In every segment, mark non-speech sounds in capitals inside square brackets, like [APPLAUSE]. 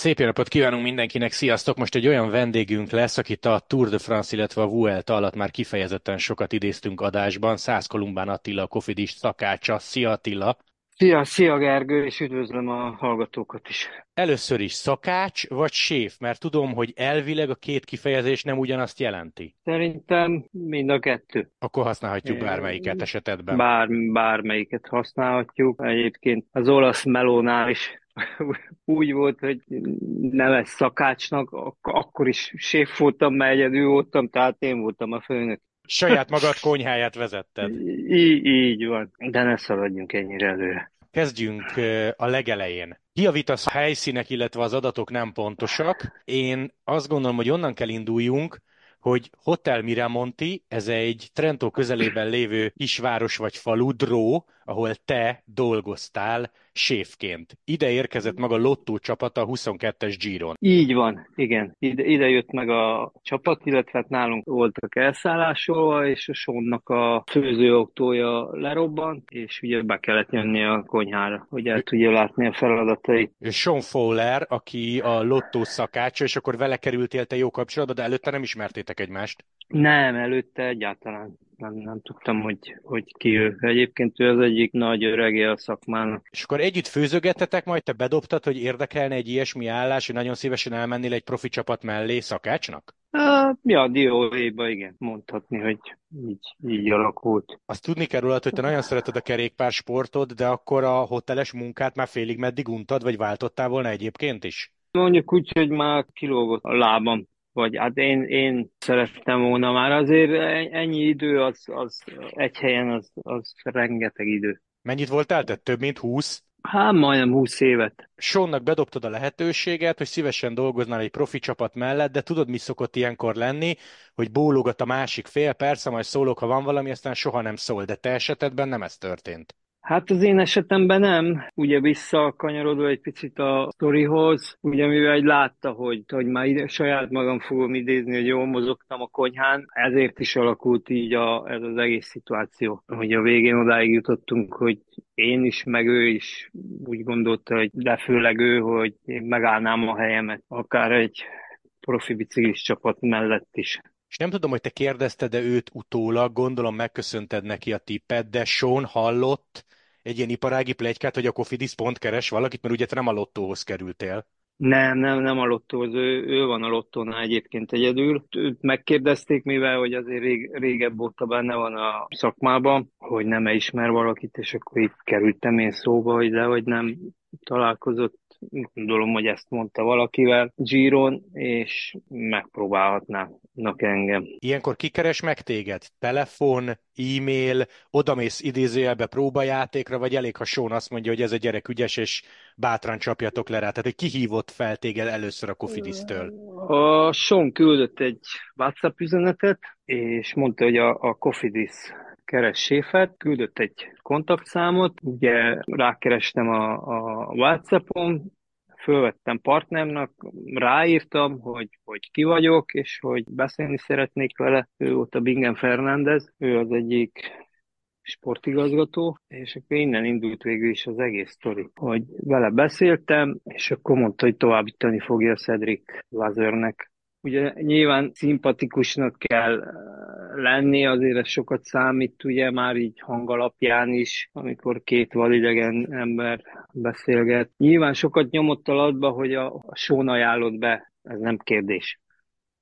Szép napot kívánunk mindenkinek, sziasztok! Most egy olyan vendégünk lesz, akit a Tour de France, illetve a Vuelta alatt már kifejezetten sokat idéztünk adásban. Száz Kolumbán Attila, a Kofidis szakácsa. Szia Attila! Szia, szia Gergő, és üdvözlöm a hallgatókat is. Először is szakács vagy séf, mert tudom, hogy elvileg a két kifejezés nem ugyanazt jelenti. Szerintem mind a kettő. Akkor használhatjuk bármelyiket esetedben. Bár, bármelyiket használhatjuk. Egyébként az olasz melónál is [LAUGHS] úgy volt, hogy neves szakácsnak, ak- akkor is séf voltam, mert egyedül voltam, tehát én voltam a főnök. Saját magad konyháját vezetted. [LAUGHS] Í- így van, de ne szaladjunk ennyire előre. Kezdjünk a legelején. Kiavítasz a helyszínek, illetve az adatok nem pontosak. Én azt gondolom, hogy onnan kell induljunk, hogy Hotel Miramonti, ez egy Trento közelében lévő kisváros vagy falu, Dró, ahol te dolgoztál séfként. Ide érkezett maga Lottó csapata a 22-es Giron. Így van, igen. Ide, ide jött meg a csapat, illetve hát nálunk voltak elszállásolva, és a Sonnak a főzőautója lerobbant, és ugye be kellett jönni a konyhára, hogy el tudja látni a feladatait. Sean Fowler, aki a Lottó szakácsa, és akkor vele kerültél te jó kapcsolatba, de előtte nem ismertétek egymást. Nem, előtte egyáltalán nem, nem tudtam, hogy, hogy ki ő. Egyébként ő az egyik nagy örege a szakmának. És akkor együtt főzögettetek, majd te bedobtad, hogy érdekelne egy ilyesmi állás, hogy nagyon szívesen elmennél egy profi csapat mellé szakácsnak? Ja, dióhéjba igen, mondhatni, hogy így, így alakult. Azt tudni kell rólad, hogy te nagyon szereted a kerékpár sportot, de akkor a hoteles munkát már félig meddig untad, vagy váltottál volna egyébként is? Mondjuk úgy, hogy már kilógott a lábam vagy hát én, én szerettem volna már. Azért ennyi idő, az, az egy helyen, az, az rengeteg idő. Mennyit voltál te? Több mint húsz? Hát majdnem húsz évet. Sonnak bedobtad a lehetőséget, hogy szívesen dolgoznál egy profi csapat mellett, de tudod, mi szokott ilyenkor lenni, hogy bólogat a másik fél, persze, majd szólok, ha van valami, aztán soha nem szól, de te esetedben nem ez történt. Hát az én esetemben nem. Ugye visszakanyarodva egy picit a sztorihoz, ugye mivel egy látta, hogy, hogy már ide, saját magam fogom idézni, hogy jól mozogtam a konyhán, ezért is alakult így a, ez az egész szituáció. Hogy a végén odáig jutottunk, hogy én is, meg ő is úgy gondolta, hogy de főleg ő, hogy én megállnám a helyemet, akár egy profi biciklis csapat mellett is. És nem tudom, hogy te kérdezted-e őt utólag, gondolom megköszönted neki a tippet, de Sean hallott egy ilyen iparági plegykát, hogy a Cofidis pont keres valakit, mert ugye te nem a lottóhoz kerültél. Nem, nem, nem a lottóhoz, ő, ő van a lottónál egyébként egyedül. Őt megkérdezték, mivel hogy azért rég, régebb óta benne van a szakmában, hogy nem ismer valakit, és akkor itt kerültem én szóba, hogy de hogy nem találkozott gondolom, hogy ezt mondta valakivel, Giron, és megpróbálhatnának engem. Ilyenkor kikeres meg téged? Telefon, e-mail, odamész idézőjelbe próbajátékra, vagy elég, ha Sean azt mondja, hogy ez a gyerek ügyes, és bátran csapjatok le rá? Tehát, hogy kihívott fel téged először a Kofidis-től? A Sean küldött egy WhatsApp üzenetet, és mondta, hogy a, a Kofidis keres séfet, küldött egy kontaktszámot, ugye rákerestem a, a Whatsappon, fölvettem partnernak, ráírtam, hogy, hogy ki vagyok, és hogy beszélni szeretnék vele. Ő volt a Bingen Fernández, ő az egyik sportigazgató, és akkor innen indult végül is az egész sztori, hogy vele beszéltem, és akkor mondta, hogy továbbítani fogja Cedric Lazernek Ugye nyilván szimpatikusnak kell eh, lenni, azért ez sokat számít, ugye már így hangalapján is, amikor két vadidegen ember beszélget. Nyilván sokat nyomott alatba, hogy a, a són ajánlott be, ez nem kérdés.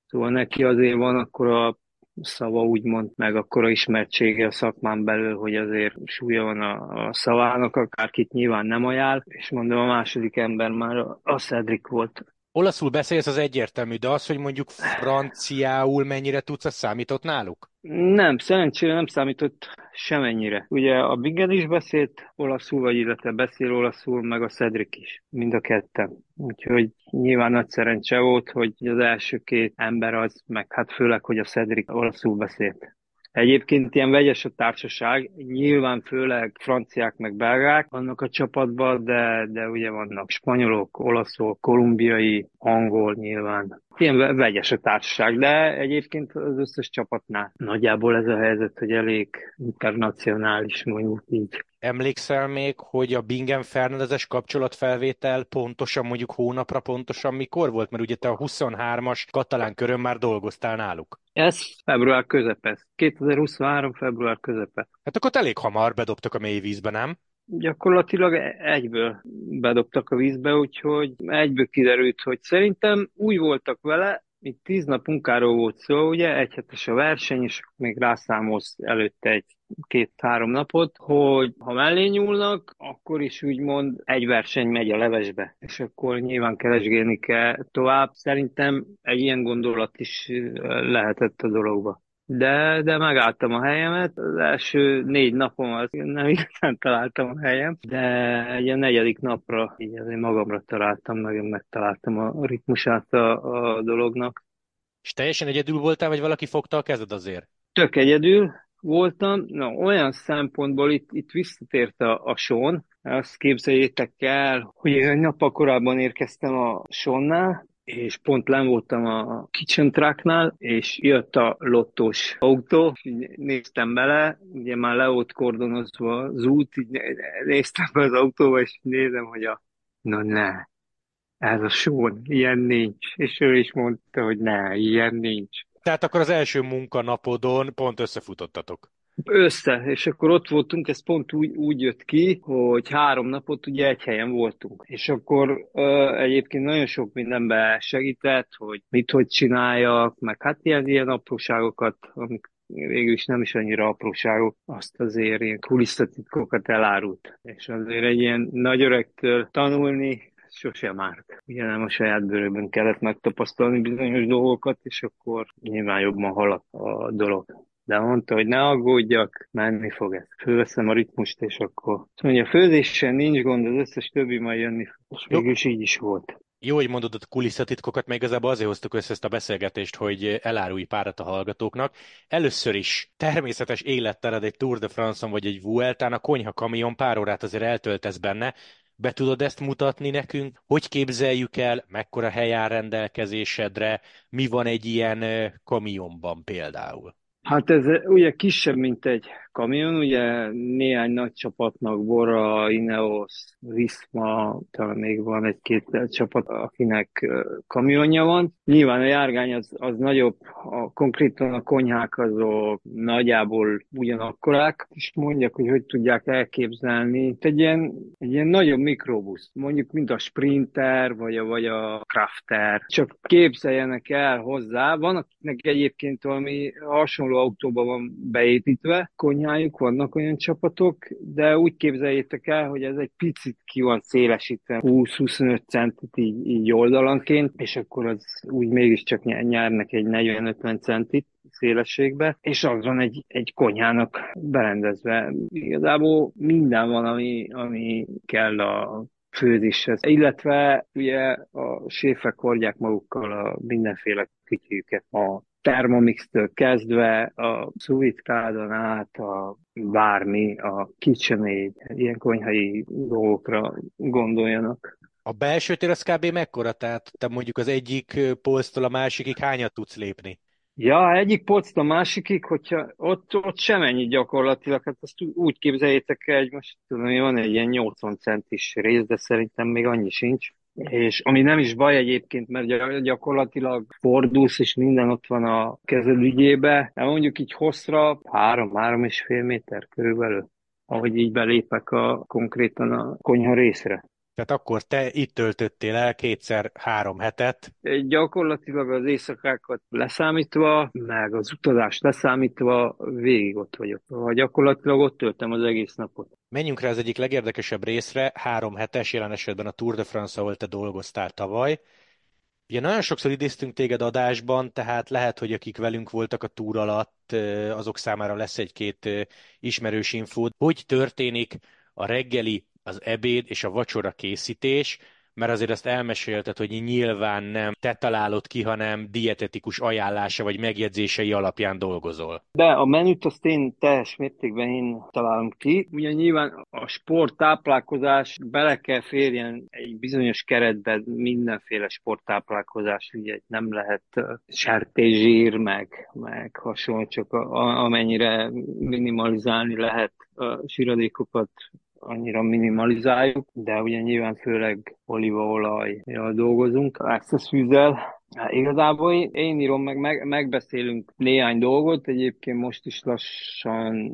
Szóval neki azért van akkor a szava úgymond, meg akkor a ismertsége a szakmán belül, hogy azért súlya van a, a szavának, akárkit nyilván nem ajánl, és mondom, a második ember már a, a Cedric volt. Olaszul beszélsz, az egyértelmű, de az, hogy mondjuk franciául mennyire tudsz, az számított náluk? Nem, szerencsére nem számított semennyire. Ugye a Bingen is beszélt olaszul, vagy illetve beszél olaszul, meg a Cedric is, mind a ketten. Úgyhogy nyilván nagy szerencse volt, hogy az első két ember az, meg hát főleg, hogy a Cedric olaszul beszélt. Egyébként ilyen vegyes a társaság, nyilván főleg franciák meg belgák vannak a csapatban, de, de ugye vannak spanyolok, olaszok, kolumbiai, angol nyilván. Ilyen vegyes a társaság, de egyébként az összes csapatnál nagyjából ez a helyzet, hogy elég internacionális, mondjuk így. Emlékszel még, hogy a Bingen Fernandezes kapcsolatfelvétel pontosan mondjuk hónapra pontosan mikor volt? Mert ugye te a 23-as katalán körön már dolgoztál náluk. Ez február közepe. 2023. február közepe. Hát akkor elég hamar bedobtak a mély vízbe, nem? Gyakorlatilag egyből bedobtak a vízbe, úgyhogy egyből kiderült, hogy szerintem úgy voltak vele, itt tíz nap munkáról volt szó, ugye, egy hetes a verseny, és még rászámolsz előtte egy két-három napot, hogy ha mellé nyúlnak, akkor is úgymond egy verseny megy a levesbe, és akkor nyilván keresgélni kell tovább. Szerintem egy ilyen gondolat is lehetett a dologba de, de megálltam a helyemet. Az első négy napom az nem igazán [LAUGHS] találtam a helyem, de egy a negyedik napra így azért magamra találtam, nagyon megtaláltam a ritmusát a, a dolognak. És teljesen egyedül voltál, vagy valaki fogta a kezed azért? Tök egyedül voltam. Na, olyan szempontból itt, itt visszatért a, a Sean. Azt képzeljétek el, hogy egy nappal korábban érkeztem a Sonnál, és pont len voltam a kitchen trucknál, és jött a lottós autó, néztem bele, ugye már le volt kordonozva az út, így néztem be az autóba, és nézem, hogy a, na ne, ez a són, ilyen nincs. És ő is mondta, hogy ne, ilyen nincs. Tehát akkor az első munkanapodon pont összefutottatok. Össze, és akkor ott voltunk, ez pont úgy, úgy jött ki, hogy három napot ugye egy helyen voltunk. És akkor ö, egyébként nagyon sok mindenben segített, hogy mit hogy csináljak, meg hát ilyen, ilyen apróságokat, amik végül is nem is annyira apróságok, azt azért ilyen kulisszatitkokat elárult. És azért egy ilyen nagy öregtől tanulni, sosem árt. Ugye nem a saját bőrökben kellett megtapasztalni bizonyos dolgokat, és akkor nyilván jobban halad a dolog de mondta, hogy ne aggódjak, menni fog ez. Fölveszem a ritmust, és akkor mondja, a főzésen nincs gond, az összes többi majd jönni És mégis így is volt. Jó, hogy mondod a kulisszatitkokat, meg igazából azért hoztuk össze ezt a beszélgetést, hogy elárulj párat a hallgatóknak. Először is természetes élettered egy Tour de France-on vagy egy Vueltán, a konyha kamion pár órát azért eltöltesz benne. Be tudod ezt mutatni nekünk? Hogy képzeljük el? Mekkora hely áll rendelkezésedre? Mi van egy ilyen kamionban például? Hát ez ugye kisebb, mint egy kamion, ugye néhány nagy csapatnak, Bora, Ineos, Visma, talán még van egy-két csapat, akinek kamionja van. Nyilván a járgány az, az nagyobb, a, konkrétan a konyhák azok nagyjából ugyanakkorák, és mondják, hogy hogy tudják elképzelni. Egy ilyen, egy ilyen nagyobb mikrobusz, mondjuk mint a Sprinter, vagy a, vagy a Crafter. Csak képzeljenek el hozzá. Van, akiknek egyébként valami hasonló autóban van beépítve, konyhá konyhájuk, vannak olyan csapatok, de úgy képzeljétek el, hogy ez egy picit ki van szélesítve, 20-25 centit így, így oldalanként, és akkor az úgy mégiscsak nyernek egy 40-50 centit szélességbe, és az van egy, egy konyhának berendezve. Igazából minden van, ami, ami kell a főzéshez. Illetve ugye a séfek hordják magukkal a mindenféle kütyűket, a Thermomix-től kezdve a szuvitkádon át a bármi, a KitchenAid, ilyen konyhai dolgokra gondoljanak. A belső tér az kb. mekkora? Tehát te mondjuk az egyik polctól a másikig hányat tudsz lépni? Ja, egyik polctól a másikig, hogyha ott, ott semennyi gyakorlatilag, hát azt úgy képzeljétek el, hogy most tudom, van egy ilyen 80 centis rész, de szerintem még annyi sincs és ami nem is baj egyébként, mert gyakorlatilag fordulsz, és minden ott van a kezed ügyébe, de mondjuk így hosszra három-három és fél méter körülbelül, ahogy így belépek a, konkrétan a konyha részre. Tehát akkor te itt töltöttél el kétszer három hetet. Gyakorlatilag az éjszakákat leszámítva, meg az utazást leszámítva végig ott vagyok. Vagy gyakorlatilag ott töltem az egész napot. Menjünk rá az egyik legérdekesebb részre, három hetes, jelen esetben a Tour de France, ahol te dolgoztál tavaly. Ugye nagyon sokszor idéztünk téged adásban, tehát lehet, hogy akik velünk voltak a túr alatt, azok számára lesz egy-két ismerős infót. Hogy történik a reggeli, az ebéd és a vacsora készítés, mert azért azt elmesélted, hogy nyilván nem te találod ki, hanem dietetikus ajánlása vagy megjegyzései alapján dolgozol. De a menüt azt én teljes mértékben én találom ki. Ugye nyilván a sport, táplálkozás bele kell férjen egy bizonyos keretben mindenféle sporttáplálkozás, ugye nem lehet sertészsír, meg, meg hasonló, csak a, amennyire minimalizálni lehet a síradékokat annyira minimalizáljuk, de ugye nyilván főleg olívaolajjal dolgozunk, access fűzzel, Hát igazából én, írom, meg, meg megbeszélünk néhány dolgot, egyébként most is lassan,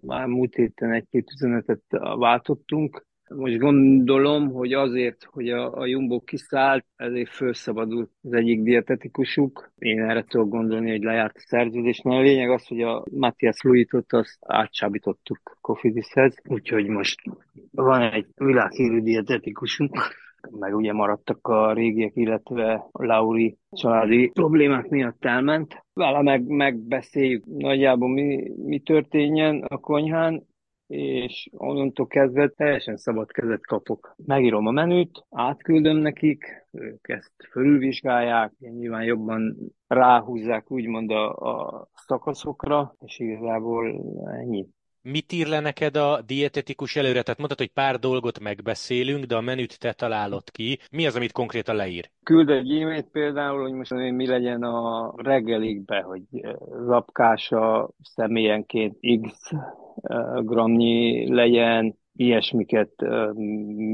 már múlt héten egy-két üzenetet váltottunk, most gondolom, hogy azért, hogy a, a Jumbo kiszállt, ezért felszabadult az egyik dietetikusuk. Én erre tudok gondolni, hogy lejárt a szerződés. Na a lényeg az, hogy a Matthias Luitot azt átsábítottuk Kofidishez, úgyhogy most van egy világhírű dietetikusunk, meg ugye maradtak a régiek, illetve a Lauri családi problémák miatt elment. Vele meg, megbeszéljük nagyjából mi, mi történjen a konyhán, és onnantól kezdve teljesen szabad kezet kapok. Megírom a menüt, átküldöm nekik, ők ezt fölülvizsgálják, nyilván jobban ráhúzzák úgymond a, a szakaszokra, és igazából ennyi. Mit ír le neked a dietetikus előre? Tehát mondtad, hogy pár dolgot megbeszélünk, de a menüt te találod ki. Mi az, amit konkrétan leír? Küld egy e-mailt például, hogy most mi legyen a reggelikbe, hogy zapkása személyenként x gramnyi legyen, ilyesmiket,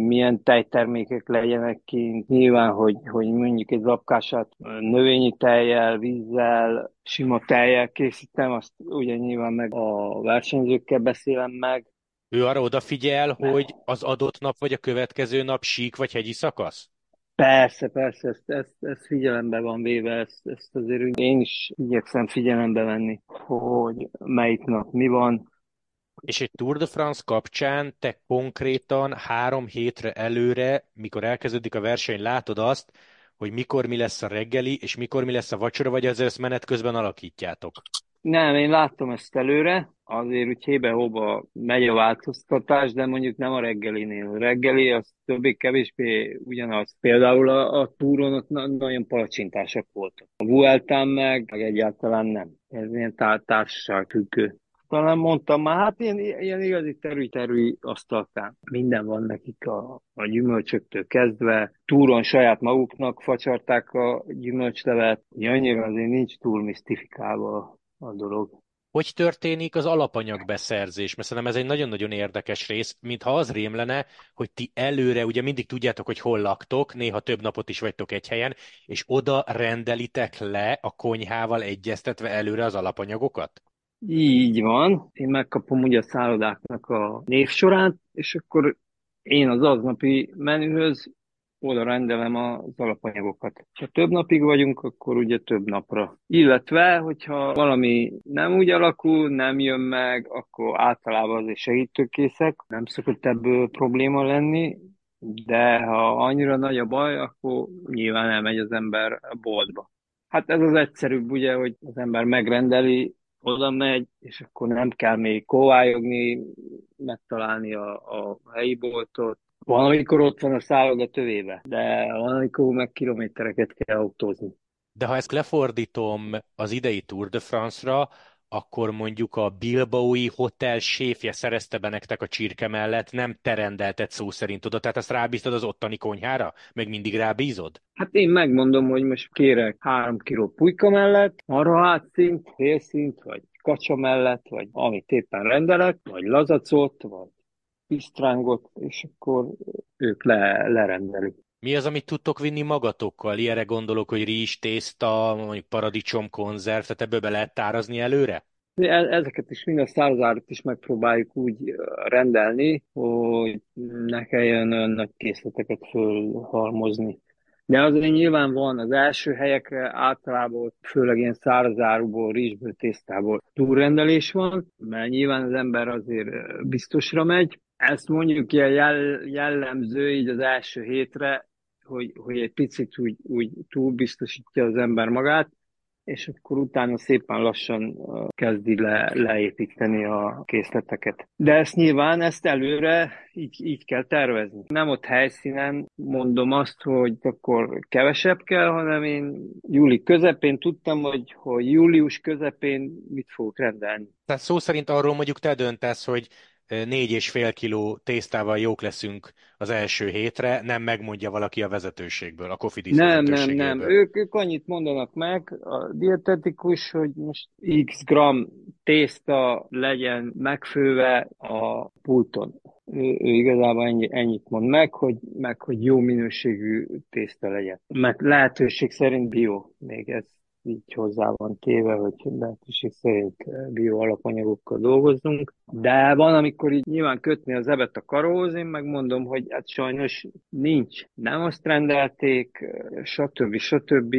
milyen tejtermékek legyenek kint. Nyilván, hogy, hogy mondjuk egy zapkását növényi tejjel, vízzel, sima tejjel készítem, azt ugye nyilván meg a versenyzőkkel beszélem meg. Ő arra odafigyel, hogy az adott nap vagy a következő nap sík vagy hegyi szakasz? Persze, persze, ezt, ezt, ezt figyelembe van véve, ezt, ezt azért én is igyekszem figyelembe venni, hogy melyik nap mi van, és egy Tour de France kapcsán te konkrétan három hétre előre, mikor elkezdődik a verseny, látod azt, hogy mikor mi lesz a reggeli, és mikor mi lesz a vacsora, vagy azért ezt menet közben alakítjátok? Nem, én láttam ezt előre, azért úgy hébe-hóba megy a változtatás, de mondjuk nem a reggelinél. A reggeli az többé-kevésbé ugyanaz. Például a, a túron ott nagyon palacsintásak voltak. A Vueltán meg, meg egyáltalán nem. Ez ilyen társaság függő talán mondtam már, hát ilyen, ilyen igazi terű-terű asztaltán. Minden van nekik a, a gyümölcsöktől kezdve. Túron saját maguknak facsarták a gyümölcslevet. Annyira azért nincs túl misztifikálva a dolog. Hogy történik az alapanyagbeszerzés? Mert szerintem ez egy nagyon-nagyon érdekes rész, mintha az rém lenne, hogy ti előre, ugye mindig tudjátok, hogy hol laktok, néha több napot is vagytok egy helyen, és oda rendelitek le a konyhával egyeztetve előre az alapanyagokat? Így van. Én megkapom ugye a szállodáknak a névsorát, és akkor én az aznapi menühöz oda rendelem az alapanyagokat. Ha több napig vagyunk, akkor ugye több napra. Illetve, hogyha valami nem úgy alakul, nem jön meg, akkor általában azért segítőkészek. Nem szokott ebből probléma lenni, de ha annyira nagy a baj, akkor nyilván elmegy az ember a boltba. Hát ez az egyszerűbb, ugye, hogy az ember megrendeli, oda megy, és akkor nem kell még kóvályogni, megtalálni a, a helyi boltot. Van, amikor ott van a szálloda tövébe, de van, amikor meg kilométereket kell autózni. De ha ezt lefordítom az idei Tour de France-ra, akkor mondjuk a Bilbaui hotel séfje szerezte be nektek a csirke mellett, nem te rendelted szó szerint oda, tehát azt rábíztad az ottani konyhára? Meg mindig rábízod? Hát én megmondom, hogy most kérek három kiló pulyka mellett, arra hátszint, félszint, vagy kacsa mellett, vagy amit éppen rendelek, vagy lazacot, vagy pisztrángot, és akkor ők le, lerendelik. Mi az, amit tudtok vinni magatokkal? Ilyenre gondolok, hogy rizs, tészta, mondjuk paradicsom, konzerv, tehát ebből be lehet tárazni előre? E-, ezeket is, minden százazárat is megpróbáljuk úgy rendelni, hogy ne kelljen olyan nagy készleteket fölhalmozni. De azért nyilván van az első helyekre általában főleg ilyen szárazáruból, rizsből, tésztából túlrendelés van, mert nyilván az ember azért biztosra megy. Ezt mondjuk ilyen jellemző így az első hétre, hogy, hogy egy picit úgy, úgy túlbiztosítja az ember magát, és akkor utána szépen lassan kezdi le, leépíteni a készleteket. De ezt nyilván, ezt előre így, így kell tervezni. Nem ott helyszínen mondom azt, hogy akkor kevesebb kell, hanem én júli közepén tudtam, hogy, hogy július közepén mit fogok rendelni. Tehát szó szerint arról mondjuk te döntesz, hogy négy és fél kiló tésztával jók leszünk az első hétre, nem megmondja valaki a vezetőségből, a Kofidis Nem, nem, nem. Ők, ők annyit mondanak meg, a dietetikus, hogy most x gram tészta legyen megfőve a pulton. Ő, ő igazából ennyi, ennyit mond meg, hogy, meg, hogy jó minőségű tészta legyen. Mert lehetőség szerint bio, még ez így hozzá van téve, hogy lehetőség szerint bio alapanyagokkal dolgozzunk. De van, amikor így nyilván kötni az ebet a karóhoz, én megmondom, hogy hát sajnos nincs. Nem azt rendelték, stb. stb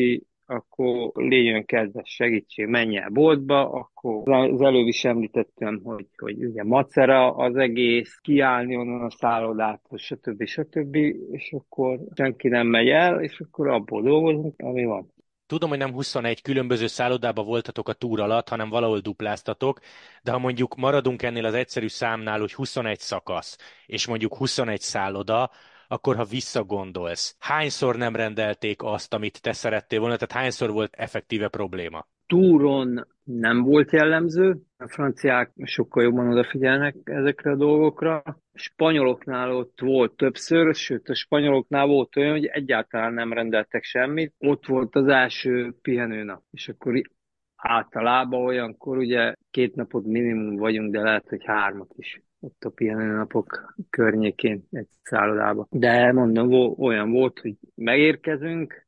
akkor légyön kedves segítség, menj el boltba, akkor az előbb is említettem, hogy, hogy ugye macera az egész, kiállni onnan a szállodától, stb. stb. és akkor senki nem megy el, és akkor abból dolgozunk, ami van. Tudom, hogy nem 21 különböző szállodába voltatok a túr alatt, hanem valahol dupláztatok, de ha mondjuk maradunk ennél az egyszerű számnál, hogy 21 szakasz, és mondjuk 21 szálloda, akkor ha visszagondolsz, hányszor nem rendelték azt, amit te szerettél volna, tehát hányszor volt effektíve probléma? Túron nem volt jellemző, a franciák sokkal jobban odafigyelnek ezekre a dolgokra. A spanyoloknál ott volt többször, sőt a spanyoloknál volt olyan, hogy egyáltalán nem rendeltek semmit. Ott volt az első pihenőnap, és akkor általában olyankor ugye két napot minimum vagyunk, de lehet, hogy hármat is ott a pihenőnapok környékén egy szállodába. De mondom, olyan volt, hogy megérkezünk,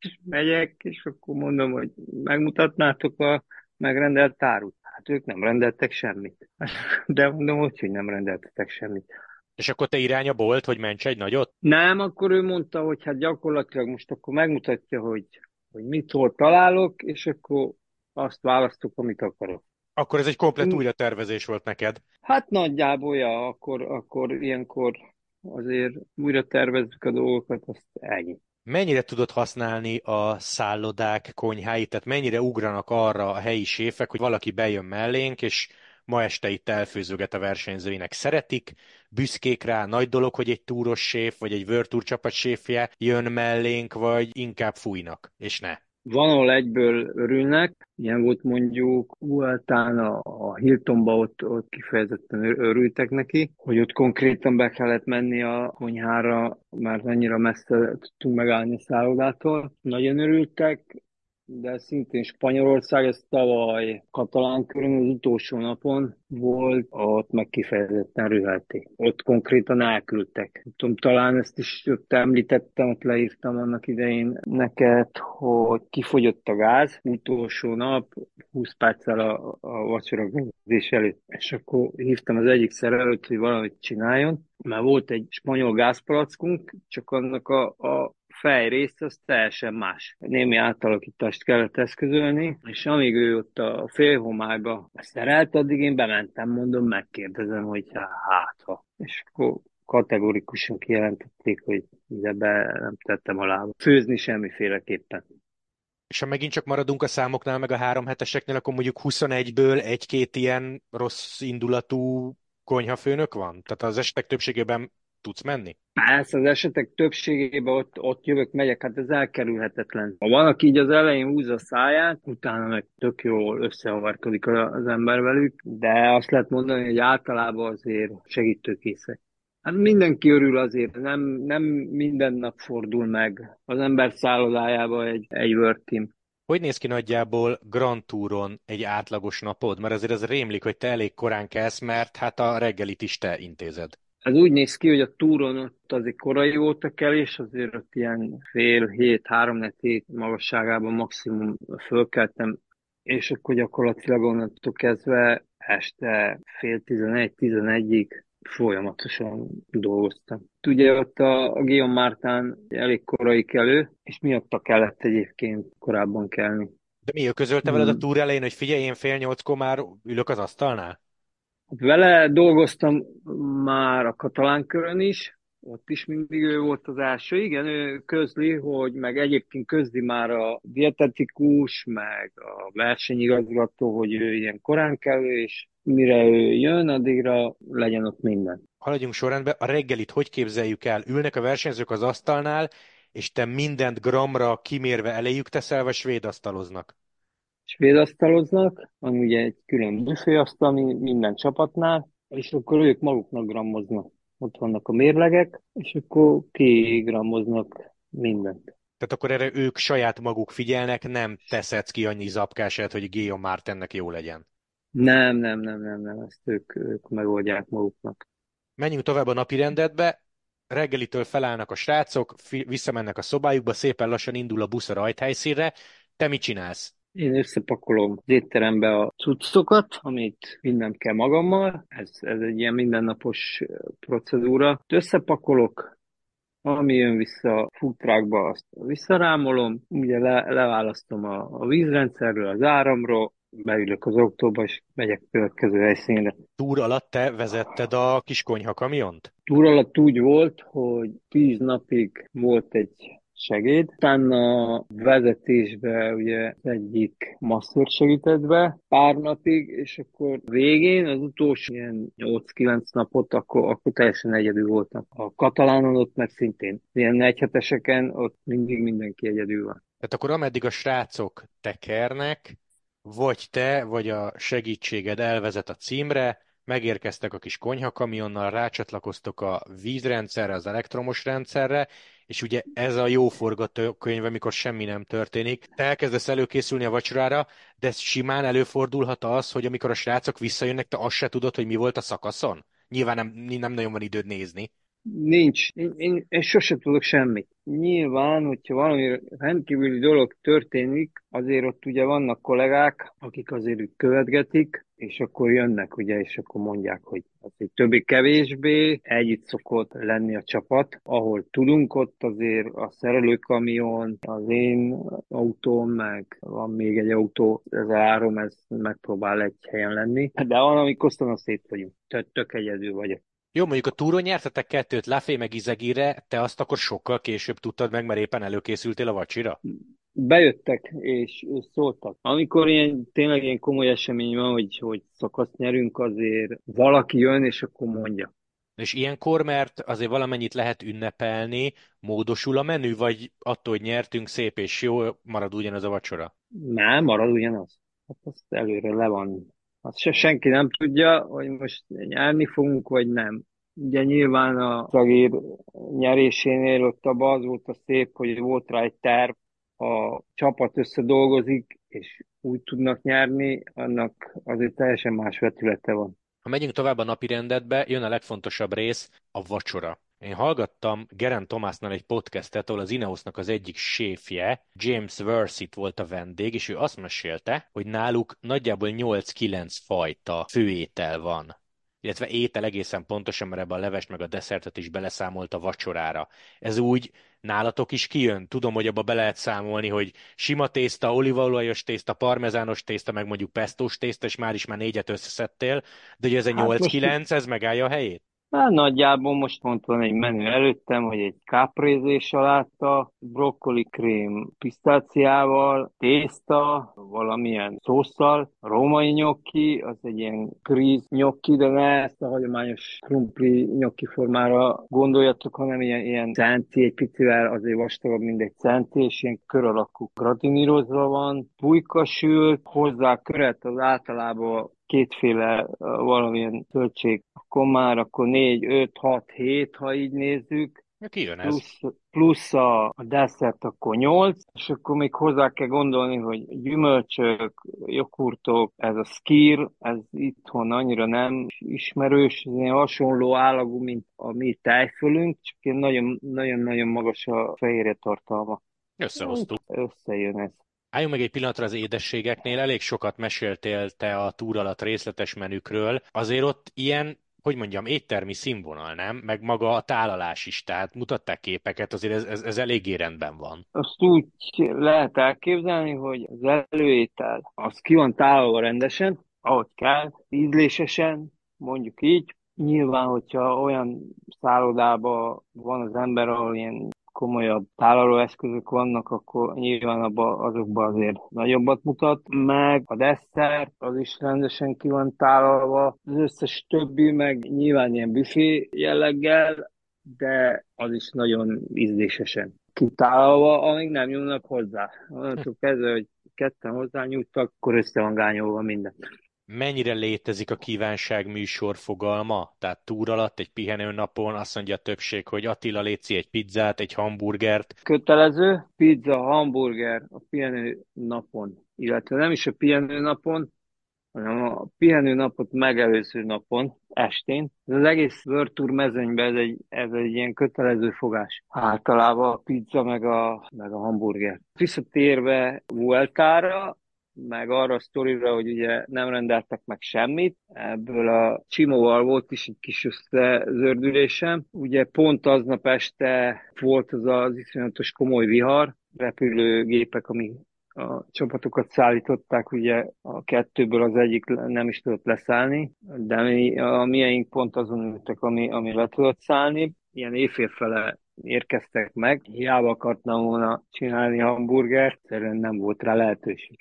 és megyek, és akkor mondom, hogy megmutatnátok a megrendelt tárut. Hát ők nem rendeltek semmit. [LAUGHS] De mondom, hogy, hogy nem rendeltetek semmit. És akkor te iránya bolt, hogy ments egy nagyot? Nem, akkor ő mondta, hogy hát gyakorlatilag most akkor megmutatja, hogy, hogy mit hol találok, és akkor azt választok, amit akarok. Akkor ez egy komplet újratervezés volt neked? Hát nagyjából, ja, akkor, akkor ilyenkor azért újra tervezzük a dolgokat, azt ennyi. Mennyire tudod használni a szállodák konyháit, tehát mennyire ugranak arra a helyi séfek, hogy valaki bejön mellénk, és ma este itt elfőzőget a versenyzőinek. Szeretik, büszkék rá, nagy dolog, hogy egy túros séf, vagy egy World Tour csapat séfje jön mellénk, vagy inkább fújnak, és ne. Van, ahol egyből örülnek, ilyen volt mondjuk Vueltán a, a Hiltonba, ott, ott kifejezetten örültek neki, hogy ott konkrétan be kellett menni a konyhára, mert annyira messze tudtunk megállni a szállodától. Nagyon örültek, de szintén Spanyolország, ez tavaly katalán körön az utolsó napon volt, ott meg kifejezetten rühelték. Ott konkrétan elküldtek. Tudom, talán ezt is ott említettem, ott leírtam annak idején neked, hogy kifogyott a gáz utolsó nap, 20 perccel a, a vacsora előtt. És akkor hívtam az egyik szerelőt, hogy valamit csináljon, mert volt egy spanyol gázpalackunk, csak annak a, a fejrészt az teljesen más. Némi átalakítást kellett eszközölni, és amíg ő ott a félhomályba szerelt, addig én bementem, mondom, megkérdezem, hogy hát ha. És akkor kategorikusan kijelentették, hogy ide be nem tettem alá. Főzni semmiféleképpen. És ha megint csak maradunk a számoknál, meg a három heteseknél, akkor mondjuk 21-ből egy-két ilyen rossz indulatú konyhafőnök van? Tehát az esetek többségében tudsz menni? Persze, az esetek többségében ott, ott jövök, megyek, hát ez elkerülhetetlen. Ha van, aki így az elején húzza a száját, utána meg tök jól összehavarkodik az ember velük, de azt lehet mondani, hogy általában azért segítőkészek. Hát mindenki örül azért, nem, nem minden nap fordul meg az ember szállodájába egy, egy work team. Hogy néz ki nagyjából Grand Touron egy átlagos napod? Mert azért ez rémlik, hogy te elég korán kelsz, mert hát a reggelit is te intézed. Ez úgy néz ki, hogy a túron ott azért korai volt a kelés, azért ott ilyen fél hét, három hét magasságában maximum fölkeltem, és akkor gyakorlatilag onnantól kezdve este fél tizenegy, tizenegyig folyamatosan dolgoztam. Ugye ott a, a Guillaume Mártán elég korai kelő, és miatta kellett egyébként korábban kelni. De mi, ő közölte veled a hmm. túr elején, hogy figyelj, én fél nyolckor már ülök az asztalnál? Vele dolgoztam már a katalán körön is, ott is mindig ő volt az első. Igen, ő közli, hogy meg egyébként közli már a dietetikus, meg a versenyigazgató, hogy ő ilyen korán kell, és mire ő jön, addigra legyen ott minden. Haladjunk sorrendbe, a reggelit hogy képzeljük el? Ülnek a versenyzők az asztalnál, és te mindent gramra kimérve eléjük teszel, vagy svédasztaloznak? Svédasztaloznak, van ugye egy külön büféasztal minden csapatnál, és akkor ők maguknak grammoznak. Ott vannak a mérlegek, és akkor kigrammoznak mindent. Tehát akkor erre ők saját maguk figyelnek, nem teszed ki annyi zapkását, hogy Guillaume Martennek jó legyen. Nem, nem, nem, nem, nem, ezt ők, ők megoldják maguknak. Menjünk tovább a napi rendetbe. Reggelitől felállnak a srácok, visszamennek a szobájukba, szépen lassan indul a busz a rajthelyszínre. Te mit csinálsz? Én összepakolom az étterembe a cuccokat, amit vinnem kell magammal. Ez, ez egy ilyen mindennapos procedúra. Összepakolok, ami jön vissza a futrákba, azt visszarámolom, ugye le, leválasztom a, a vízrendszerről, az áramról, beülök az autóba, és megyek következő helyszínre. Túr alatt te vezetted a kis konyha kamiont? Túr alatt úgy volt, hogy tíz napig volt egy segéd. Utána vezetésbe ugye egyik masször segített be pár napig, és akkor végén az utolsó ilyen 8-9 napot, akkor, akkor teljesen egyedül voltam. A katalánon ott meg szintén. Ilyen negyheteseken ott mindig mindenki egyedül van. Tehát akkor ameddig a srácok tekernek, vagy te, vagy a segítséged elvezet a címre, megérkeztek a kis konyhakamionnal, rácsatlakoztok a vízrendszerre, az elektromos rendszerre, és ugye ez a jó forgatókönyv, amikor semmi nem történik. Te elkezdesz előkészülni a vacsorára, de simán előfordulhat az, hogy amikor a srácok visszajönnek, te azt se tudod, hogy mi volt a szakaszon? Nyilván nem, nem nagyon van időd nézni. Nincs. Én, én, én sose tudok semmit. Nyilván, hogyha valami rendkívüli dolog történik, azért ott ugye vannak kollégák, akik azért követgetik, és akkor jönnek, ugye, és akkor mondják, hogy azért többé-kevésbé együtt szokott lenni a csapat. Ahol tudunk, ott azért a szerelőkamion, az én autóm, meg van még egy autó, ez a három, ez megpróbál egy helyen lenni. De van, amikor aztán szét vagyunk. Tök, tök egyedül vagyok. Jó, mondjuk a túron nyertetek kettőt, Lafé meg Izegire, te azt akkor sokkal később tudtad meg, mert éppen előkészültél a vacsira? Bejöttek és, és szóltak. Amikor ilyen, tényleg ilyen komoly esemény van, hogy, hogy szakaszt nyerünk, azért valaki jön, és akkor mondja. És ilyenkor, mert azért valamennyit lehet ünnepelni, módosul a menü, vagy attól, hogy nyertünk szép és jó, marad ugyanaz a vacsora? Nem, marad ugyanaz. Hát azt előre le van azt se senki nem tudja, hogy most nyerni fogunk, vagy nem. Ugye nyilván a szagír nyerésénél ott abban az volt a szép, hogy volt rá egy terv, a csapat összedolgozik, és úgy tudnak nyerni, annak azért teljesen más vetülete van. Ha megyünk tovább a napi rendetbe, jön a legfontosabb rész, a vacsora. Én hallgattam Geren Thomasnál egy podcastet, ahol az Ineosnak az egyik séfje, James Versit volt a vendég, és ő azt mesélte, hogy náluk nagyjából 8-9 fajta főétel van illetve étel egészen pontosan, mert ebbe a levest meg a desszertet is beleszámolt a vacsorára. Ez úgy nálatok is kijön? Tudom, hogy abba be lehet számolni, hogy sima tészta, olívaolajos tészta, parmezános tészta, meg mondjuk pestos tészta, és már is már négyet összeszedtél, de hogy ez egy hát 8-9, ez megállja a helyét? Hát nagyjából most pont van egy menü előttem, hogy egy káprézés saláta, brokkoli krém pisztáciával, tészta, valamilyen szószal, római nyokki, az egy ilyen kríz nyokki, de ne ezt a hagyományos krumpli nyokki formára gondoljatok, hanem ilyen, ilyen centi, egy picivel azért vastagabb, mint egy centi, és ilyen kör alakú gratinírozva van, sült, hozzá köret az általában kétféle valamilyen zöldség, akkor már akkor 4, 5, 6, 7, ha így nézzük. Ki jön ez? Plusz, plusz a, a desszert akkor 8, és akkor még hozzá kell gondolni, hogy gyümölcsök, joghurtok, ez a skír, ez itthon annyira nem ismerős, ez hasonló állagú, mint a mi tejfölünk, csak nagyon-nagyon magas a fehérje tartalma. Összehoztuk. Összejön ez. Álljunk meg egy pillanatra az édességeknél, elég sokat meséltél te a túr alatt részletes menükről. Azért ott ilyen hogy mondjam, éttermi színvonal, nem? Meg maga a tálalás is, tehát mutatták képeket, azért ez, ez, ez eléggé rendben van. Azt úgy lehet elképzelni, hogy az előétel, az ki van tálalva rendesen, ahogy kell, ízlésesen, mondjuk így, Nyilván, hogyha olyan szállodában van az ember, ahol ilyen komolyabb tálalóeszközök vannak, akkor nyilván abba, azokban azért nagyobbat mutat, meg a desszert, az is rendesen ki van tálalva, az összes többi meg nyilván ilyen büfé jelleggel, de az is nagyon ízlésesen kitálalva, amíg nem nyúlnak hozzá. Onnantól kezdve, hogy ketten hozzá nyújtak, akkor össze van gányolva minden mennyire létezik a kívánság műsor fogalma? Tehát túr alatt, egy pihenő napon azt mondja a többség, hogy Attila léci egy pizzát, egy hamburgert. Kötelező, pizza, hamburger a pihenő napon. Illetve nem is a pihenő napon, hanem a pihenő napot megelőző napon, estén. Ez az egész World Tour mezőnyben ez egy, ez egy ilyen kötelező fogás. Általában a pizza meg a, meg a hamburger. Visszatérve Vueltára, meg arra a sztorira, hogy ugye nem rendeltek meg semmit. Ebből a Csimóval volt is egy kis összezördülésem. Ugye pont aznap este volt az az iszonyatos komoly vihar, repülőgépek, ami a csapatokat szállították, ugye a kettőből az egyik nem is tudott leszállni, de mi, a mieink pont azon ültek, ami, ami le tudott szállni. Ilyen éjfélfele érkeztek meg, hiába akartam volna csinálni hamburgert, egyszerűen nem volt rá lehetőség.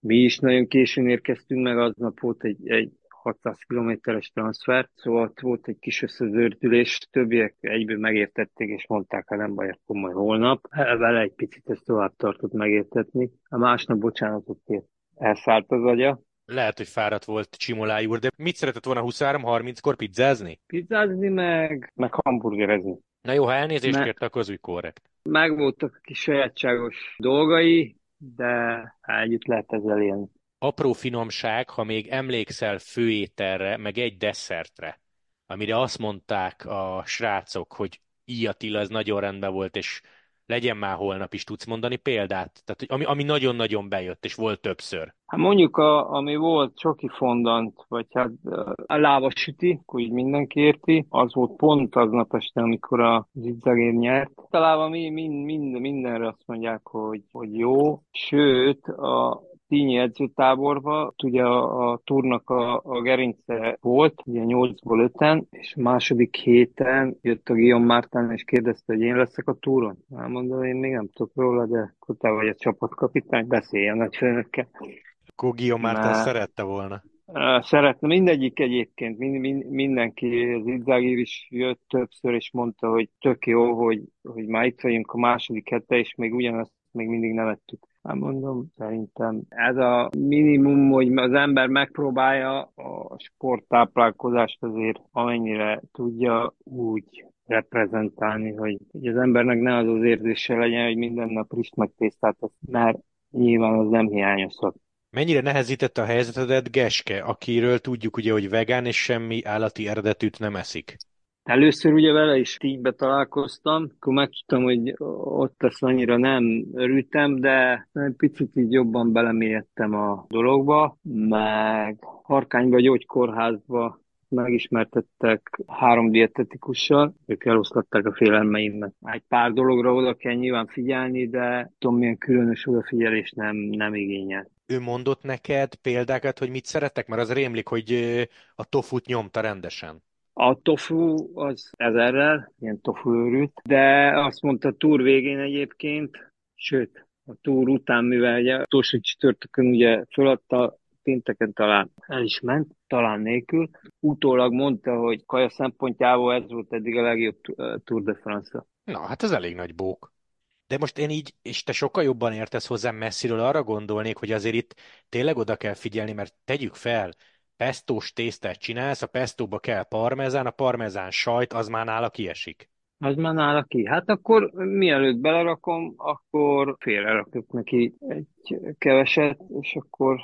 Mi is nagyon későn érkeztünk meg, aznap volt egy, egy 600 kilométeres transfer, szóval volt egy kis összezördülés, többiek egyből megértették, és mondták, ha nem baj, akkor majd holnap. Vele egy picit ezt tovább tartott megértetni. A másnap bocsánatot kért. Elszállt az agya. Lehet, hogy fáradt volt Csimoláj úr, de mit szeretett volna 23-30-kor pizzázni? Pizzázni meg, meg hamburgerezni. Na jó, ha elnézést Me- kért, akkor az úgy korrekt. Megvoltak a kis sajátságos dolgai, de együtt lehet ezzel élni. Apró finomság, ha még emlékszel főételre, meg egy desszertre, amire azt mondták a srácok, hogy Iatila, ez nagyon rendben volt, és legyen már holnap is tudsz mondani példát? Tehát, ami, ami nagyon-nagyon bejött, és volt többször. Hát mondjuk, a, ami volt csoki fondant, vagy hát a lávasüti, akkor így mindenki érti, az volt pont aznap este, amikor a zizzagér nyert. Talában mi, mind, mind, mindenre azt mondják, hogy, hogy jó, sőt, a, Tínyi edzőtáborba, ugye a, a turnak a, a gerince volt, ugye 8-ból 5 és második héten jött a Guillaume Mártán, és kérdezte, hogy én leszek a túron. Elmondom, én még nem tudok róla, de akkor te vagy a csapatkapitány, beszélj a nagyfőnökkel. Akkor Guillaume Mártán szerette volna. Szeretne, mindegyik egyébként, mind, mind, mindenki, az Izzagír is jött többször, és mondta, hogy tök jó, hogy, hogy már itt vagyunk a második hete, és még ugyanazt még mindig nem ettük. Hát mondom, szerintem ez a minimum, hogy az ember megpróbálja a sporttáplálkozást azért amennyire tudja úgy reprezentálni, hogy, hogy az embernek ne az az érzése legyen, hogy minden nap rizs meg tésztát mert nyilván az nem hiányozhat. Mennyire nehezítette a helyzetedet Geske, akiről tudjuk ugye, hogy vegán és semmi állati eredetűt nem eszik? Először ugye vele is tígybe találkoztam, akkor megtudtam, hogy ott ezt annyira nem örültem, de egy picit így jobban belemélyedtem a dologba, meg Harkányba, gyógykórházba megismertettek három dietetikussal, ők eloszlatták a félelmeimet. Egy pár dologra oda kell nyilván figyelni, de tudom, milyen különös odafigyelés nem, nem igényel. Ő mondott neked példákat, hogy mit szerettek? Mert az rémlik, hogy a tofut nyomta rendesen. A tofu az ezerrel, ilyen tofu őrült, de azt mondta túr végén egyébként, sőt, a túr után, mivel ugye utolsó csütörtökön ugye föladta, pénteken talán el is ment, talán nélkül. Utólag mondta, hogy kaja szempontjából ez volt eddig a legjobb Tour de France. Na, hát ez elég nagy bók. De most én így, és te sokkal jobban értesz hozzám messziről, arra gondolnék, hogy azért itt tényleg oda kell figyelni, mert tegyük fel, pestós tésztát csinálsz, a pestóba kell parmezán, a parmezán sajt, az már nála kiesik. Az már nála ki. Hát akkor mielőtt belerakom, akkor félrerakok neki egy keveset, és akkor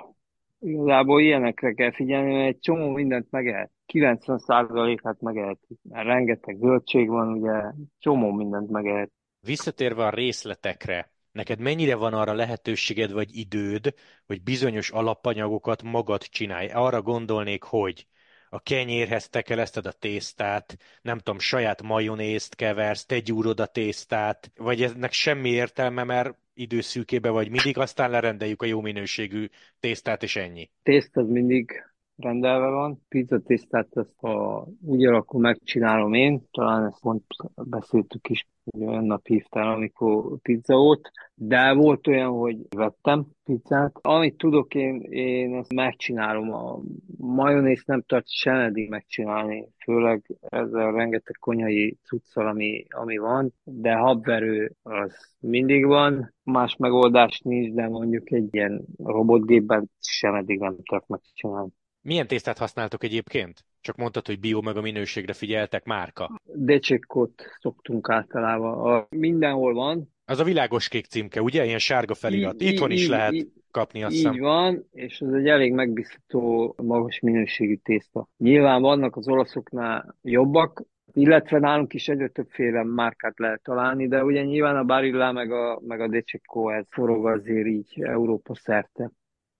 igazából ilyenekre kell figyelni, mert egy csomó mindent megehet. 90%-át megehet. Mert rengeteg zöldség van, ugye csomó mindent megehet. Visszatérve a részletekre, Neked mennyire van arra lehetőséged vagy időd, hogy bizonyos alapanyagokat magad csinálj? Arra gondolnék, hogy a kenyérhez tekeleszted a tésztát, nem tudom, saját majonézt keversz, te gyúrod a tésztát, vagy ennek semmi értelme, mert időszűkébe vagy mindig, aztán lerendeljük a jó minőségű tésztát, és ennyi. Tészt az mindig rendelve van. Pizzatésztát ezt ha úgy alakul megcsinálom én, talán ezt pont beszéltük is, hogy olyan nap hívtál, amikor pizza volt, de volt olyan, hogy vettem pizzát. Amit tudok, én, én ezt megcsinálom. A majonézt nem tart sem eddig megcsinálni, főleg ezzel a rengeteg konyhai cuccal, ami, ami van, de habverő az mindig van, más megoldás nincs, de mondjuk egy ilyen robotgépben sem eddig nem tudok megcsinálni. Milyen tésztát használtok egyébként? Csak mondtad, hogy bio meg a minőségre figyeltek, márka. Decsekot szoktunk általában. A, mindenhol van. Az a világos kék címke, ugye? Ilyen sárga felirat. Itt van is lehet így, kapni, azt Így van, és ez egy elég megbízható, magas minőségű tészta. Nyilván vannak az olaszoknál jobbak, illetve nálunk is egyre többféle márkát lehet találni, de ugye nyilván a Barilla meg a, meg a Dececco ez forog azért így Európa szerte.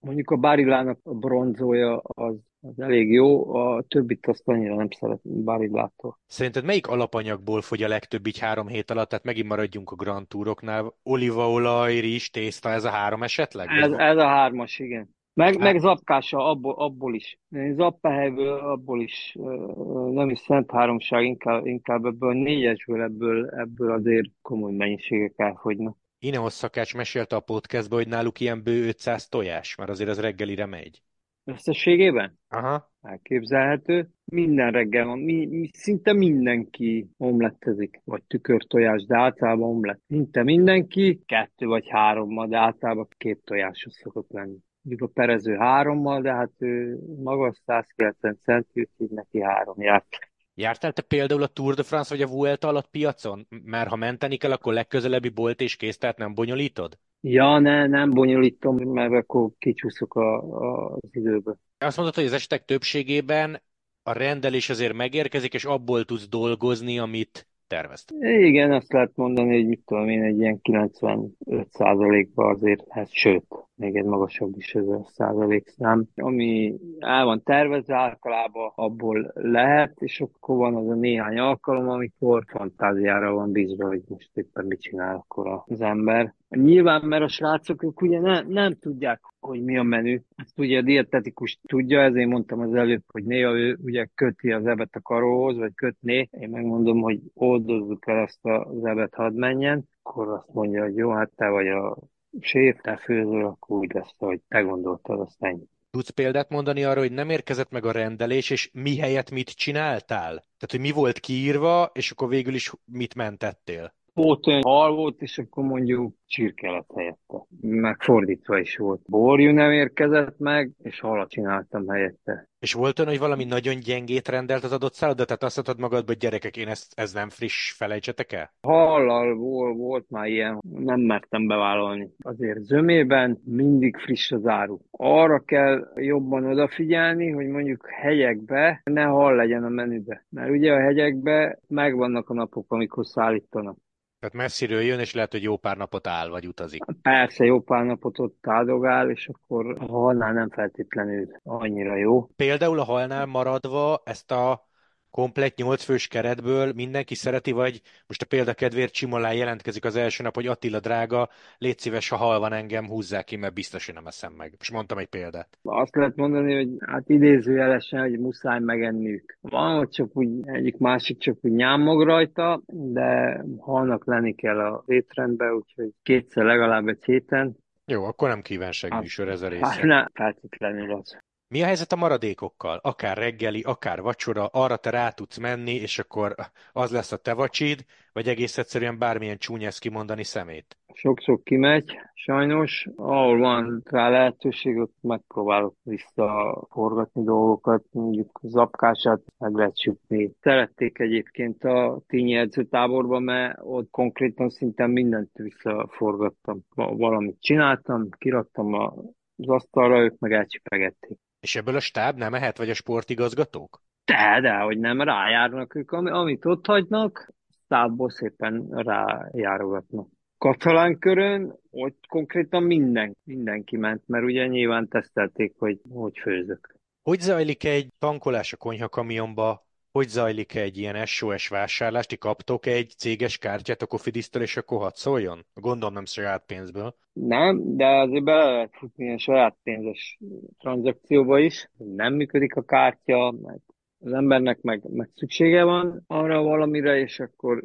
Mondjuk a Barillának a bronzója az, az elég jó, a többit azt annyira nem szeret Barillától. Szerinted melyik alapanyagból fogy a legtöbb így három hét alatt? Tehát megint maradjunk a Grand Touroknál. Olívaolaj, rizs, tészta, ez a három esetleg? Ez, ez a hármas, igen. Meg, hát. meg zapkása abból, abból is. Zappehelyből abból is nem is szent háromság, inkább, inkább ebből a négyesből ebből, ebből azért komoly mennyiségek elfogynak. Ineos szakács mesélte a podcastba, hogy náluk ilyen bő 500 tojás, mert azért az reggelire megy. Összességében? Aha. Elképzelhető. Minden reggel van, mi, mi, szinte mindenki omlettezik, vagy tükörtojás, de általában omlett. Szinte mindenki, kettő vagy hárommal, de általában két tojásos szokott lenni. Mondjuk a perező hárommal, de hát ő magas 190 centi, úgyhogy neki három járt. Jártál te például a Tour de France vagy a Vuelta alatt piacon? Mert ha menteni kell, akkor legközelebbi bolt és kész, tehát nem bonyolítod? Ja, ne, nem bonyolítom, mert akkor kicsúszok a, a, az időbe. Azt mondod, hogy az esetek többségében a rendelés azért megérkezik, és abból tudsz dolgozni, amit terveztem. Igen, azt lehet mondani, hogy mit tudom én, egy ilyen 95%-ban azért, hát sőt, még egy magasabb is ez a százalék szám. Ami el van tervezve, általában abból lehet, és akkor van az a néhány alkalom, amikor fantáziára van bízva, hogy most éppen mit csinál akkor az ember. Nyilván, mert a srácok ők ugye ne, nem tudják, hogy mi a menü. Ezt ugye a dietetikus tudja, ezért mondtam az előbb, hogy néha ő ugye köti az ebet a karóhoz, vagy kötné. Én megmondom, hogy oldozzuk el ezt az ebet, hadd menjen. Akkor azt mondja, hogy jó, hát te vagy a főző, akkor úgy lesz, hogy te gondoltad, azt ennyi. Tudsz példát mondani arra, hogy nem érkezett meg a rendelés, és mi helyett mit csináltál? Tehát, hogy mi volt kiírva, és akkor végül is mit mentettél? Volt olyan hal volt, és akkor mondjuk csirke lett helyette. Megfordítva is volt. Borjú nem érkezett meg, és halat csináltam helyette. És volt olyan, hogy valami nagyon gyengét rendelt az adott szálloda? Tehát azt mondtad magadba, hogy gyerekek, én ezt, ez nem friss, felejtsetek el? Hallal volt, volt már ilyen, nem mertem bevállalni. Azért zömében mindig friss az áru. Arra kell jobban odafigyelni, hogy mondjuk hegyekbe ne hal legyen a menübe. Mert ugye a hegyekbe megvannak a napok, amikor szállítanak. Tehát messziről jön, és lehet, hogy jó pár napot áll, vagy utazik. Persze, jó pár napot ott áldogál, és akkor a halnál nem feltétlenül annyira jó. Például a halnál maradva ezt a komplet nyolcfős keretből mindenki szereti, vagy most a példa kedvéért Csimolán jelentkezik az első nap, hogy Attila drága, légy szíves, ha hal van engem, húzzák ki, mert biztos, hogy nem eszem meg. És mondtam egy példát. Azt lehet mondani, hogy hát idézőjelesen, hogy muszáj megenniük. Van, hogy csak úgy egyik másik csak úgy nyámog rajta, de halnak lenni kell a étrendbe, úgyhogy kétszer legalább egy héten. Jó, akkor nem kívánságműsor ez a része. Hát ne, feltétlenül az. Mi a helyzet a maradékokkal? Akár reggeli, akár vacsora, arra te rá tudsz menni, és akkor az lesz a te vacsid, vagy egész egyszerűen bármilyen csúnya ezt kimondani szemét? Sok-sok kimegy, sajnos. Ahol van rá lehetőség, ott megpróbálok visszaforgatni dolgokat, mondjuk zapkását meg lehet sütni. Szerették egyébként a tínyi edzőtáborban, mert ott konkrétan szinte mindent visszaforgattam. Valamit csináltam, kiraktam az asztalra, ők meg elcsipegették. És ebből a stáb nem mehet, vagy a sportigazgatók? De, de, hogy nem rájárnak ők, amit ott hagynak, stábból szépen rájárogatnak. Katalán körön ott konkrétan minden, mindenki ment, mert ugye nyilván tesztelték, hogy hogy főzök. Hogy zajlik egy tankolás a konyhakamionba? Hogy zajlik egy ilyen SOS vásárlás? Ti kaptok egy céges kártyát a Cofidis-től, és akkor hadd szóljon? Gondolom nem saját pénzből. Nem, de azért bele lehet futni ilyen saját pénzes tranzakcióba is. Nem működik a kártya, mert az embernek meg, meg szüksége van arra valamire, és akkor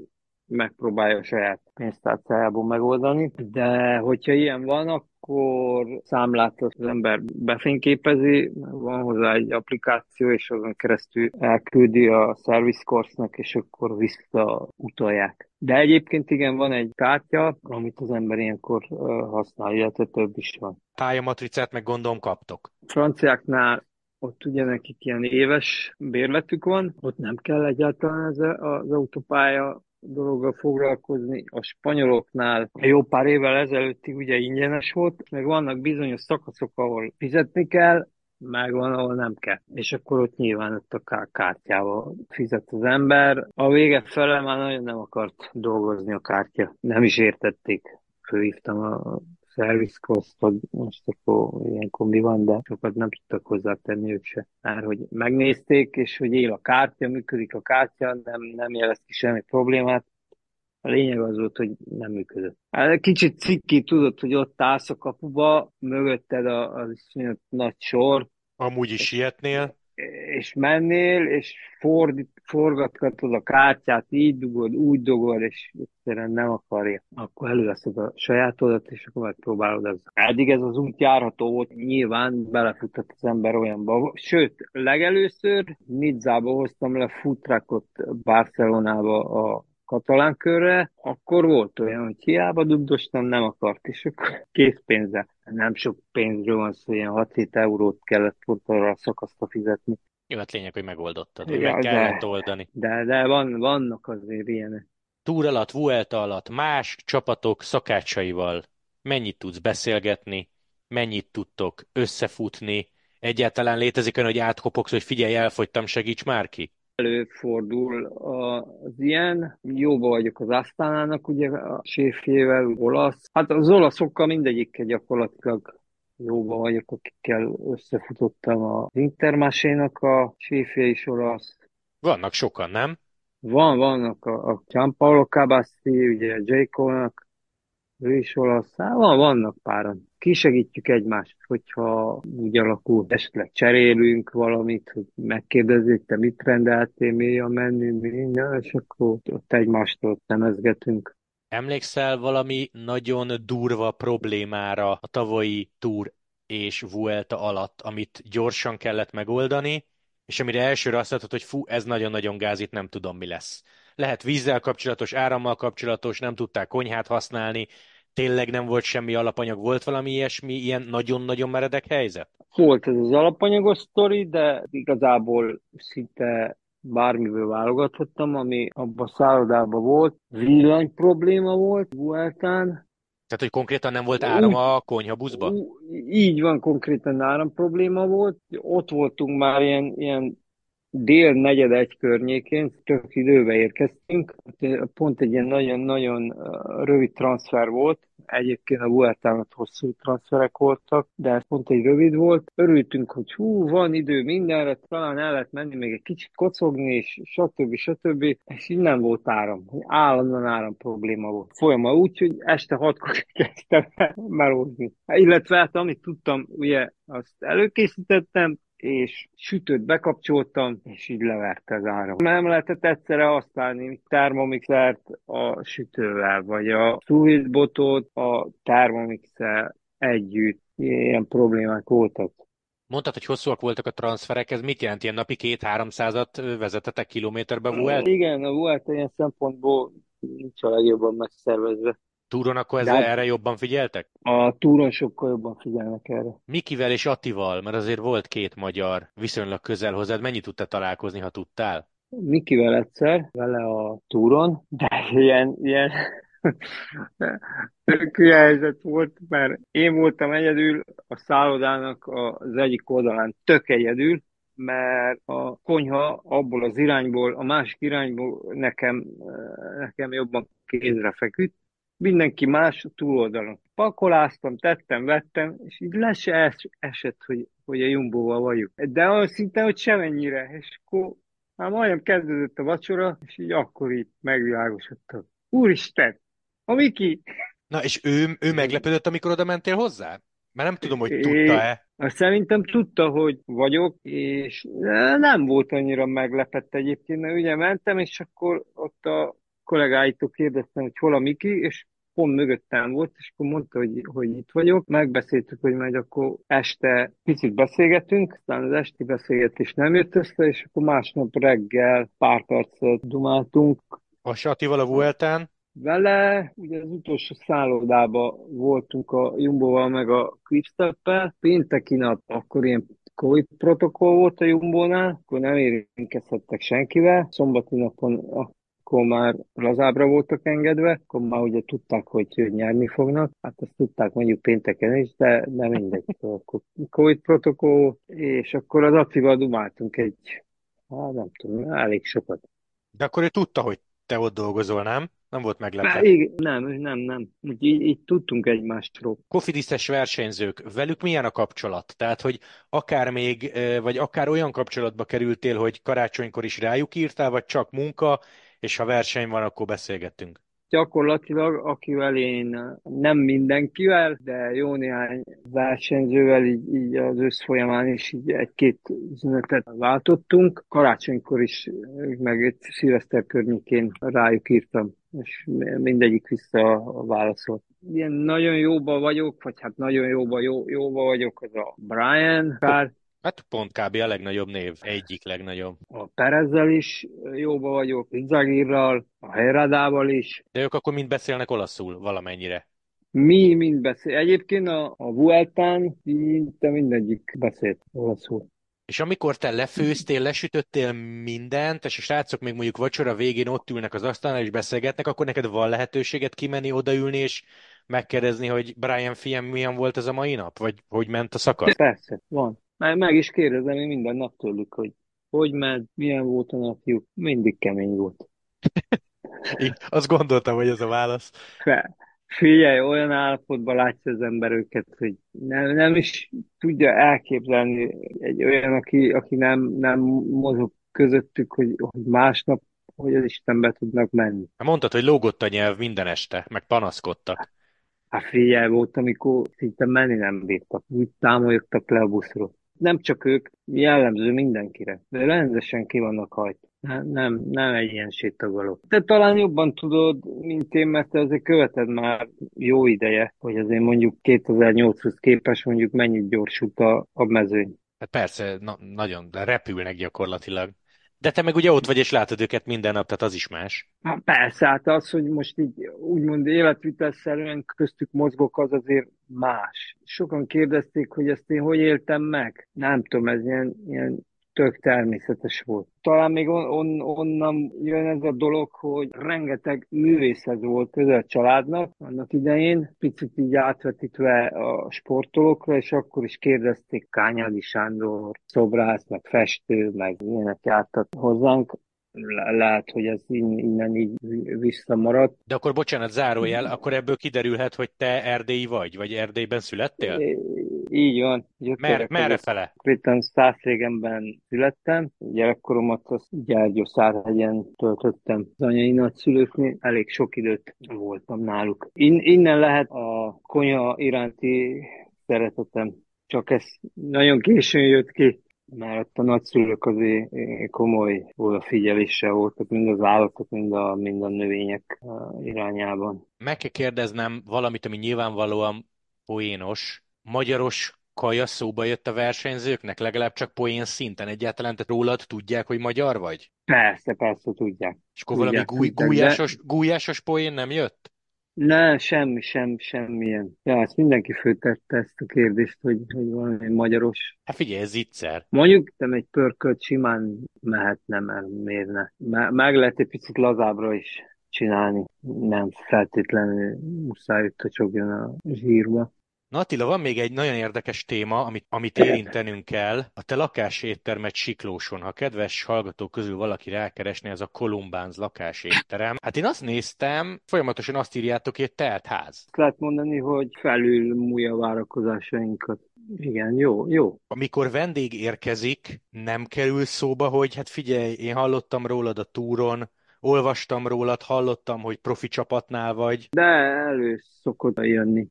megpróbálja a saját pénztárcájából megoldani. De hogyha ilyen van, akkor számlát az ember befényképezi, van hozzá egy applikáció, és azon keresztül elküldi a service course-nak, és akkor visszautalják. De egyébként igen, van egy kártya, amit az ember ilyenkor használ, illetve több is van. Pályamatricát meg gondolom kaptok. Franciáknál ott ugye nekik ilyen éves bérletük van, ott nem kell egyáltalán ez az autópálya dologgal foglalkozni. A spanyoloknál jó pár évvel ezelőtti ugye ingyenes volt, meg vannak bizonyos szakaszok, ahol fizetni kell, meg van, ahol nem kell. És akkor ott nyilván ott a kártyával fizet az ember. A vége fele már nagyon nem akart dolgozni a kártya. Nem is értették. Főhívtam a service cost, hogy most akkor ilyen kombi van, de sokat nem tudtak hozzátenni ők se. Már hogy megnézték, és hogy él a kártya, működik a kártya, nem, nem jelez ki semmi problémát. A lényeg az volt, hogy nem működött. Hát kicsit cikki tudod, hogy ott állsz a kapuba, mögötted az nagy sor. Amúgy is sietnél és mennél, és fordít, forgatgatod a kártyát, így dugod, úgy dugod, és egyszerűen nem akarja. Akkor előveszed a sajátodat, és akkor megpróbálod ez. Eddig ez az út járható volt, nyilván belefuthat az ember olyanba. Sőt, legelőször Nidzába hoztam le futrakot Barcelonába a katalán körre, akkor volt olyan, hogy hiába dugdostam, nem akart, és akkor készpénzzel. Nem sok pénzről van szó, ilyen 6-7 eurót kellett arra a szakaszta fizetni. Jó, hát lényeg, hogy megoldottad, hogy ja, meg kellett de, oldani. De, de van, vannak azért ilyenek. Túr alatt, Vuelta alatt más csapatok szakácsaival mennyit tudsz beszélgetni, mennyit tudtok összefutni, egyáltalán létezik olyan, hogy átkopogsz, hogy figyelj, elfogytam, segíts már ki? Előfordul az ilyen, jóba vagyok az Asztánának, ugye a séfjével, olasz. Hát az olaszokkal mindegyikkel gyakorlatilag jóba vagyok, akikkel összefutottam az Intermásénak a séfje is olasz. Vannak sokan, nem? Van, vannak a, a Gianpaolo Cabassi, ugye a J. Ő is olasz. Van, vannak páran. Kisegítjük egymást, hogyha úgy alakul, esetleg cserélünk valamit, hogy megkérdezzük, te mit rendeltél, mi a menü, minden, és akkor ott egymástól szemezgetünk. Emlékszel valami nagyon durva problémára a tavalyi Tour és Vuelta alatt, amit gyorsan kellett megoldani, és amire elsőre azt mondtad, hogy fú, ez nagyon-nagyon gáz, itt nem tudom, mi lesz. Lehet vízzel kapcsolatos, árammal kapcsolatos, nem tudták konyhát használni, tényleg nem volt semmi alapanyag, volt valami ilyesmi, ilyen nagyon-nagyon meredek helyzet? Volt ez az alapanyagos sztori, de igazából szinte bármiből válogathattam, ami abban a szállodában volt. Villany probléma volt Vueltán. Tehát, hogy konkrétan nem volt áram a konyhabuszba? Így van, konkrétan áram probléma volt. Ott voltunk már ilyen, ilyen dél negyed egy környékén, tök időbe érkeztünk. Pont egy ilyen nagyon-nagyon rövid transfer volt. Egyébként a Vueltának hosszú transferek voltak, de ez pont egy rövid volt. Örültünk, hogy hú, van idő mindenre, talán el lehet menni, még egy kicsit kocogni, és stb. stb. És így nem volt áram. Állandóan áram probléma volt. Folyamatosan úgy, hogy este hatkor [LAUGHS] kezdtem melózni. Illetve hát amit tudtam, ugye azt előkészítettem, és sütőt bekapcsoltam, és így leverte az áram. Nem lehetett egyszerre használni termomixert a sütővel, vagy a botot a termomixer együtt. Ilyen problémák voltak. Mondtad, hogy hosszúak voltak a transferek, ez mit jelent? Ilyen napi két-háromszázat vezetetek kilométerbe Vuelt? Igen, a Vuelt ilyen szempontból nincs a legjobban megszervezve. Túron akkor De erre jobban figyeltek? A túron sokkal jobban figyelnek erre. Mikivel és Attival? Mert azért volt két magyar viszonylag közel hozzád. Mennyit tudtál találkozni, ha tudtál? Mikivel egyszer, vele a túron, de ilyen, ilyen [LAUGHS] tök helyzet volt, mert én voltam egyedül a szállodának az egyik oldalán, tök egyedül, mert a konyha abból az irányból, a másik irányból nekem, nekem jobban kézre feküdt, mindenki más túloldalon. Pakoláztam, tettem, vettem, és így le se es, esett, hogy, hogy a Jumbo-val vagyunk. De olyan szinte, hogy semennyire. És akkor Hát majdnem kezdődött a vacsora, és így akkor így megvilágosodtam. Úristen, a Miki! Na, és ő, ő meglepődött, amikor oda mentél hozzá? Mert nem tudom, hogy tudta-e. Szerintem tudta, hogy vagyok, és nem volt annyira meglepett egyébként, mert ugye mentem, és akkor ott a kollégáitól kérdeztem, hogy hol a Miki, és pont mögöttem volt, és akkor mondta, hogy, hogy itt vagyok. Megbeszéltük, hogy majd akkor este picit beszélgetünk, aztán az esti beszélgetés nem jött össze, és akkor másnap reggel pár percet dumáltunk. A Satival a Vueltán? Vele, ugye az utolsó szállodába voltunk a Jumbo-val meg a Quickstep-el. Pénteki nap akkor ilyen Covid protokoll volt a Jumbo-nál, akkor nem érintkezhettek senkivel. Szombati napon akkor már lazábra voltak engedve, akkor már ugye tudták, hogy, nyerni fognak. Hát ezt tudták mondjuk pénteken is, de nem mindegy. [LAUGHS] Akkor Covid protokoll, és akkor az Attival dumáltunk egy, hát nem tudom, elég sokat. De akkor ő tudta, hogy te ott dolgozol, nem? Nem volt igen, nem, nem, nem. Így, így, így tudtunk egymásról. Kofidiszes versenyzők, velük milyen a kapcsolat? Tehát, hogy akár még, vagy akár olyan kapcsolatba kerültél, hogy karácsonykor is rájuk írtál, vagy csak munka, és ha verseny van, akkor beszélgettünk. Gyakorlatilag, akivel én nem mindenkivel, de jó néhány versenyzővel így, így az ősz folyamán is így egy-két üzenetet váltottunk. Karácsonykor is, meg egy szilveszter környékén rájuk írtam, és mindegyik vissza válaszolt. Ilyen nagyon jóba vagyok, vagy hát nagyon jóba, jó, jóba vagyok, az a Brian Kár, Hát pont kb. a legnagyobb név, egyik legnagyobb. A Perezzel is jóba vagyok, Zagirral, a Heradával is. De ők akkor mind beszélnek olaszul valamennyire. Mi mind beszél. Egyébként a, a Vueltán szinte mindegyik beszélt olaszul. És amikor te lefőztél, lesütöttél mindent, és a srácok még mondjuk vacsora végén ott ülnek az asztalnál és beszélgetnek, akkor neked van lehetőséget kimenni, odaülni és megkérdezni, hogy Brian fiam milyen volt ez a mai nap? Vagy hogy ment a szakasz? Persze, van. Meg, meg is kérdezem én minden nap tőlük, hogy hogy ment, milyen volt a napjuk, mindig kemény volt. [LAUGHS] Én azt gondoltam, hogy ez a válasz. Fe, figyelj, olyan állapotban látja az ember őket, hogy nem, nem is tudja elképzelni egy olyan, aki, aki nem, nem mozog közöttük, hogy, hogy másnap, hogy az Istenbe tudnak menni. Mondtad, hogy lógott a nyelv minden este, meg panaszkodtak. Hát figyelj, volt, amikor szinte menni nem bírtak, úgy támolyogtak le a buszról nem csak ők, jellemző mindenkire, de rendesen ki vannak hajt. Nem, nem, egy ilyen sétagoló. Te talán jobban tudod, mint én, mert te azért követed már jó ideje, hogy azért mondjuk 2008-hoz képest mondjuk mennyit gyorsult a, a mezőny. Hát persze, na, nagyon, repülnek gyakorlatilag. De te meg ugye ott vagy, és látod őket minden nap, tehát az is más. Hát persze, hát az, hogy most így úgymond életvitelszerűen köztük mozgok, az azért más. Sokan kérdezték, hogy ezt én hogy éltem meg. Nem tudom, ez ilyen, ilyen tök természetes volt. Talán még on, on, onnan jön ez a dolog, hogy rengeteg művészet volt közel családnak annak idején, picit így átvetítve a sportolókra, és akkor is kérdezték Kányádi Sándor, szobrász, meg festő, meg ilyenek jártak hozzánk lehet, hogy ez innen így visszamaradt. De akkor bocsánat, zárójel, akkor ebből kiderülhet, hogy te erdélyi vagy, vagy Erdélyben születtél? Így van. Mer, merre fele? Konkrétan Szászrégenben születtem. Gyerekkoromat azt Gyárgyó Szárhegyen töltöttem az anyai nagyszülőknél. Elég sok időt voltam náluk. In, innen lehet a konya iránti szeretetem. Csak ez nagyon későn jött ki mert ott a nagyszülők azért komoly odafigyeléssel voltak, mind az állatok, mind a, mind a növények irányában. Meg kell kérdeznem valamit, ami nyilvánvalóan poénos. Magyaros kaja szóba jött a versenyzőknek, legalább csak poén szinten egyáltalán, tehát rólad tudják, hogy magyar vagy? Persze, persze tudják. És akkor tudják, valami gúj, gúlyásos, de... gúlyásos poén nem jött? Ne, semmi, sem, semmilyen. Ja, ezt mindenki föltette ezt a kérdést, hogy, hogy valami magyaros. Hát figyelj, ez ígyszer. Mondjuk, nem egy pörkölt simán mehetne, mert miért ne. Meg lehet egy picit lazábra is csinálni. Nem feltétlenül muszáj, hogy tocsogjon a zsírba. Na Attila, van még egy nagyon érdekes téma, amit, amit érintenünk kell. A te lakáséttermet Siklóson. Ha kedves hallgatók közül valaki rákeresné, ez a Columbánz lakásétterem. Hát én azt néztem, folyamatosan azt írjátok, hogy egy telt ház. Lehet mondani, hogy felül múlja a várakozásainkat. Igen, jó, jó. Amikor vendég érkezik, nem kerül szóba, hogy hát figyelj, én hallottam rólad a túron, olvastam rólad, hallottam, hogy profi csapatnál vagy. De elő szokott jönni.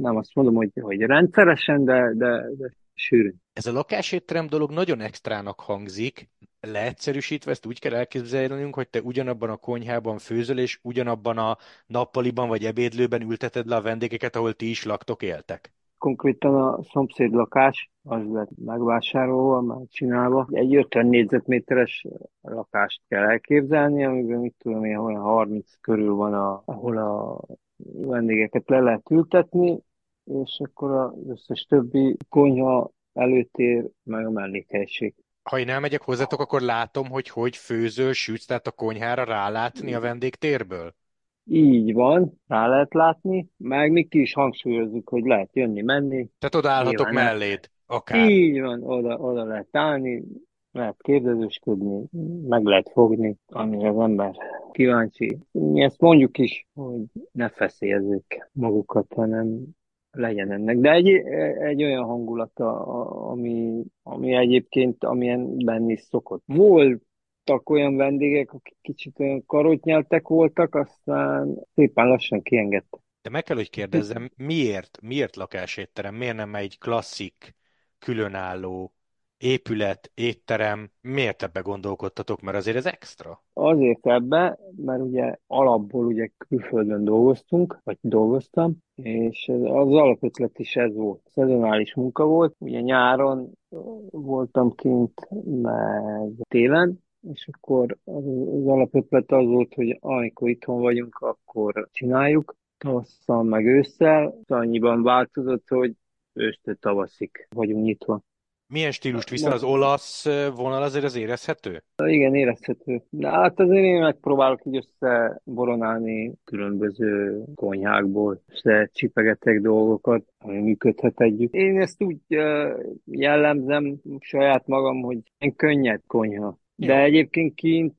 Nem azt mondom, hogy, hogy rendszeresen, de, de, de sűrűn. Ez a lakásétterem dolog nagyon extrának hangzik. Leegyszerűsítve ezt úgy kell elképzelnünk, hogy te ugyanabban a konyhában főzöl, és ugyanabban a nappaliban vagy ebédlőben ülteted le a vendégeket, ahol ti is laktok, éltek. Konkrétan a szomszéd lakás, az lett megvásárolva, megcsinálva. Egy 50 négyzetméteres lakást kell elképzelni, amiben mit tudom én, olyan 30 körül van, a, ahol a vendégeket le lehet ültetni, és akkor az összes többi konyha, előtér, meg a mellékhelyiség. Ha én elmegyek hozzátok, akkor látom, hogy hogy főzöl, sütsz, tehát a konyhára rálátni a vendégtérből? Így van, rá lehet látni, meg mi ki is hangsúlyozzuk, hogy lehet jönni, menni. Tehát odaállhatok Nyilván melléd, akár. Így van, oda, oda lehet állni, lehet kérdezősködni, meg lehet fogni, amire az ember kíváncsi. Mi ezt mondjuk is, hogy ne feszélyezzük magukat, hanem legyen ennek. De egy, egy olyan hangulata, ami, ami egyébként, amilyen benni is szokott. Voltak olyan vendégek, akik kicsit olyan karotnyeltek voltak, aztán szépen lassan kiengedtek. De meg kell, hogy kérdezzem, miért, miért lakásétterem, miért nem egy klasszik, különálló épület, étterem, miért ebbe gondolkodtatok, mert azért ez extra? Azért ebbe, mert ugye alapból ugye külföldön dolgoztunk, vagy dolgoztam, és az alapötlet is ez volt. Szezonális munka volt, ugye nyáron voltam kint, meg télen, és akkor az, az alapötlet az volt, hogy amikor itthon vagyunk, akkor csináljuk, tavasszal meg ősszel, annyiban változott, hogy ősztől tavaszig vagyunk nyitva. Milyen stílust viszel? Az olasz vonal azért az érezhető? Igen, érezhető. De hát azért én megpróbálok így összeboronálni különböző konyhákból, össze csipegetek dolgokat, ami működhet együtt. Én ezt úgy jellemzem saját magam, hogy én könnyed konyha. De Jó. egyébként kint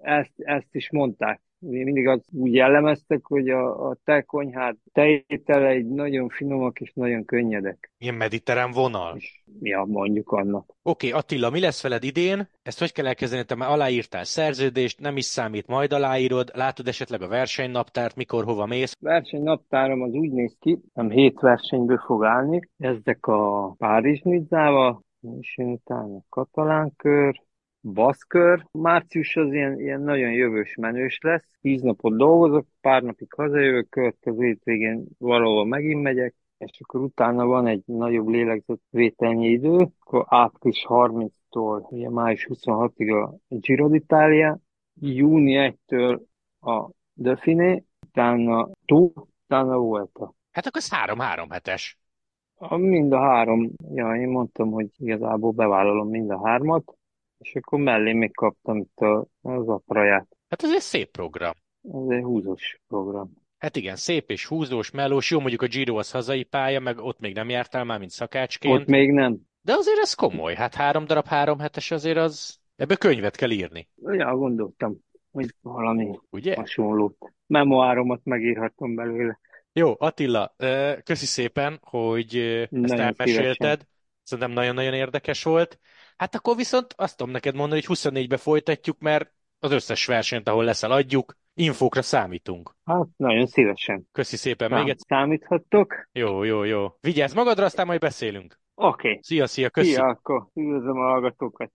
ezt, ezt is mondták mindig az úgy jellemeztek, hogy a, a te konyhád tejételei nagyon finomak és nagyon könnyedek. Ilyen mediterrán vonal? És, ja, mondjuk annak. Oké, okay, Attila, mi lesz veled idén? Ezt hogy kell elkezdeni? Te már aláírtál szerződést, nem is számít, majd aláírod. Látod esetleg a versenynaptárt, mikor, hova mész? Versenynaptárom az úgy néz ki, nem hét versenyből fog állni. Ezek a Párizs Nizzával, és utána Katalán kör, baszkör. Március az ilyen, ilyen nagyon jövős menős lesz. Tíz napot dolgozok, pár napig hazajövök, következő hétvégén valahol megint megyek, és akkor utána van egy nagyobb lélegzetvételnyi idő, akkor április 30-tól ugye május 26-ig a Giro d'Italia, júni 1-től a Dauphiné, utána Tour, utána Volta. Hát akkor ez három-három hetes. A, mind a három, ja, én mondtam, hogy igazából bevállalom mind a hármat, és akkor mellé még kaptam itt a, az apraját. Hát ez egy szép program. Ez egy húzós program. Hát igen, szép és húzós, melós. Jó, mondjuk a Giro az hazai pálya, meg ott még nem jártál már, mint szakácsként. Ott még nem. De azért ez komoly. Hát három darab három hetes azért az... Ebből könyvet kell írni. Ja, gondoltam, hogy valami Ugye? hasonlót. Memoáromat megírhatom belőle. Jó, Attila, köszi szépen, hogy ezt nagyon elmesélted. Szívesen. Szerintem nagyon-nagyon érdekes volt. Hát akkor viszont azt tudom neked mondani, hogy 24-be folytatjuk, mert az összes versenyt, ahol leszel, adjuk. Infókra számítunk. Hát, nagyon szívesen. Köszi szépen még egyszer. Számíthattok. Jó, jó, jó. Vigyázz magadra, aztán majd beszélünk. Oké. Okay. Szia, szia, köszi. Szia, akkor üdvözlöm a hallgatókat.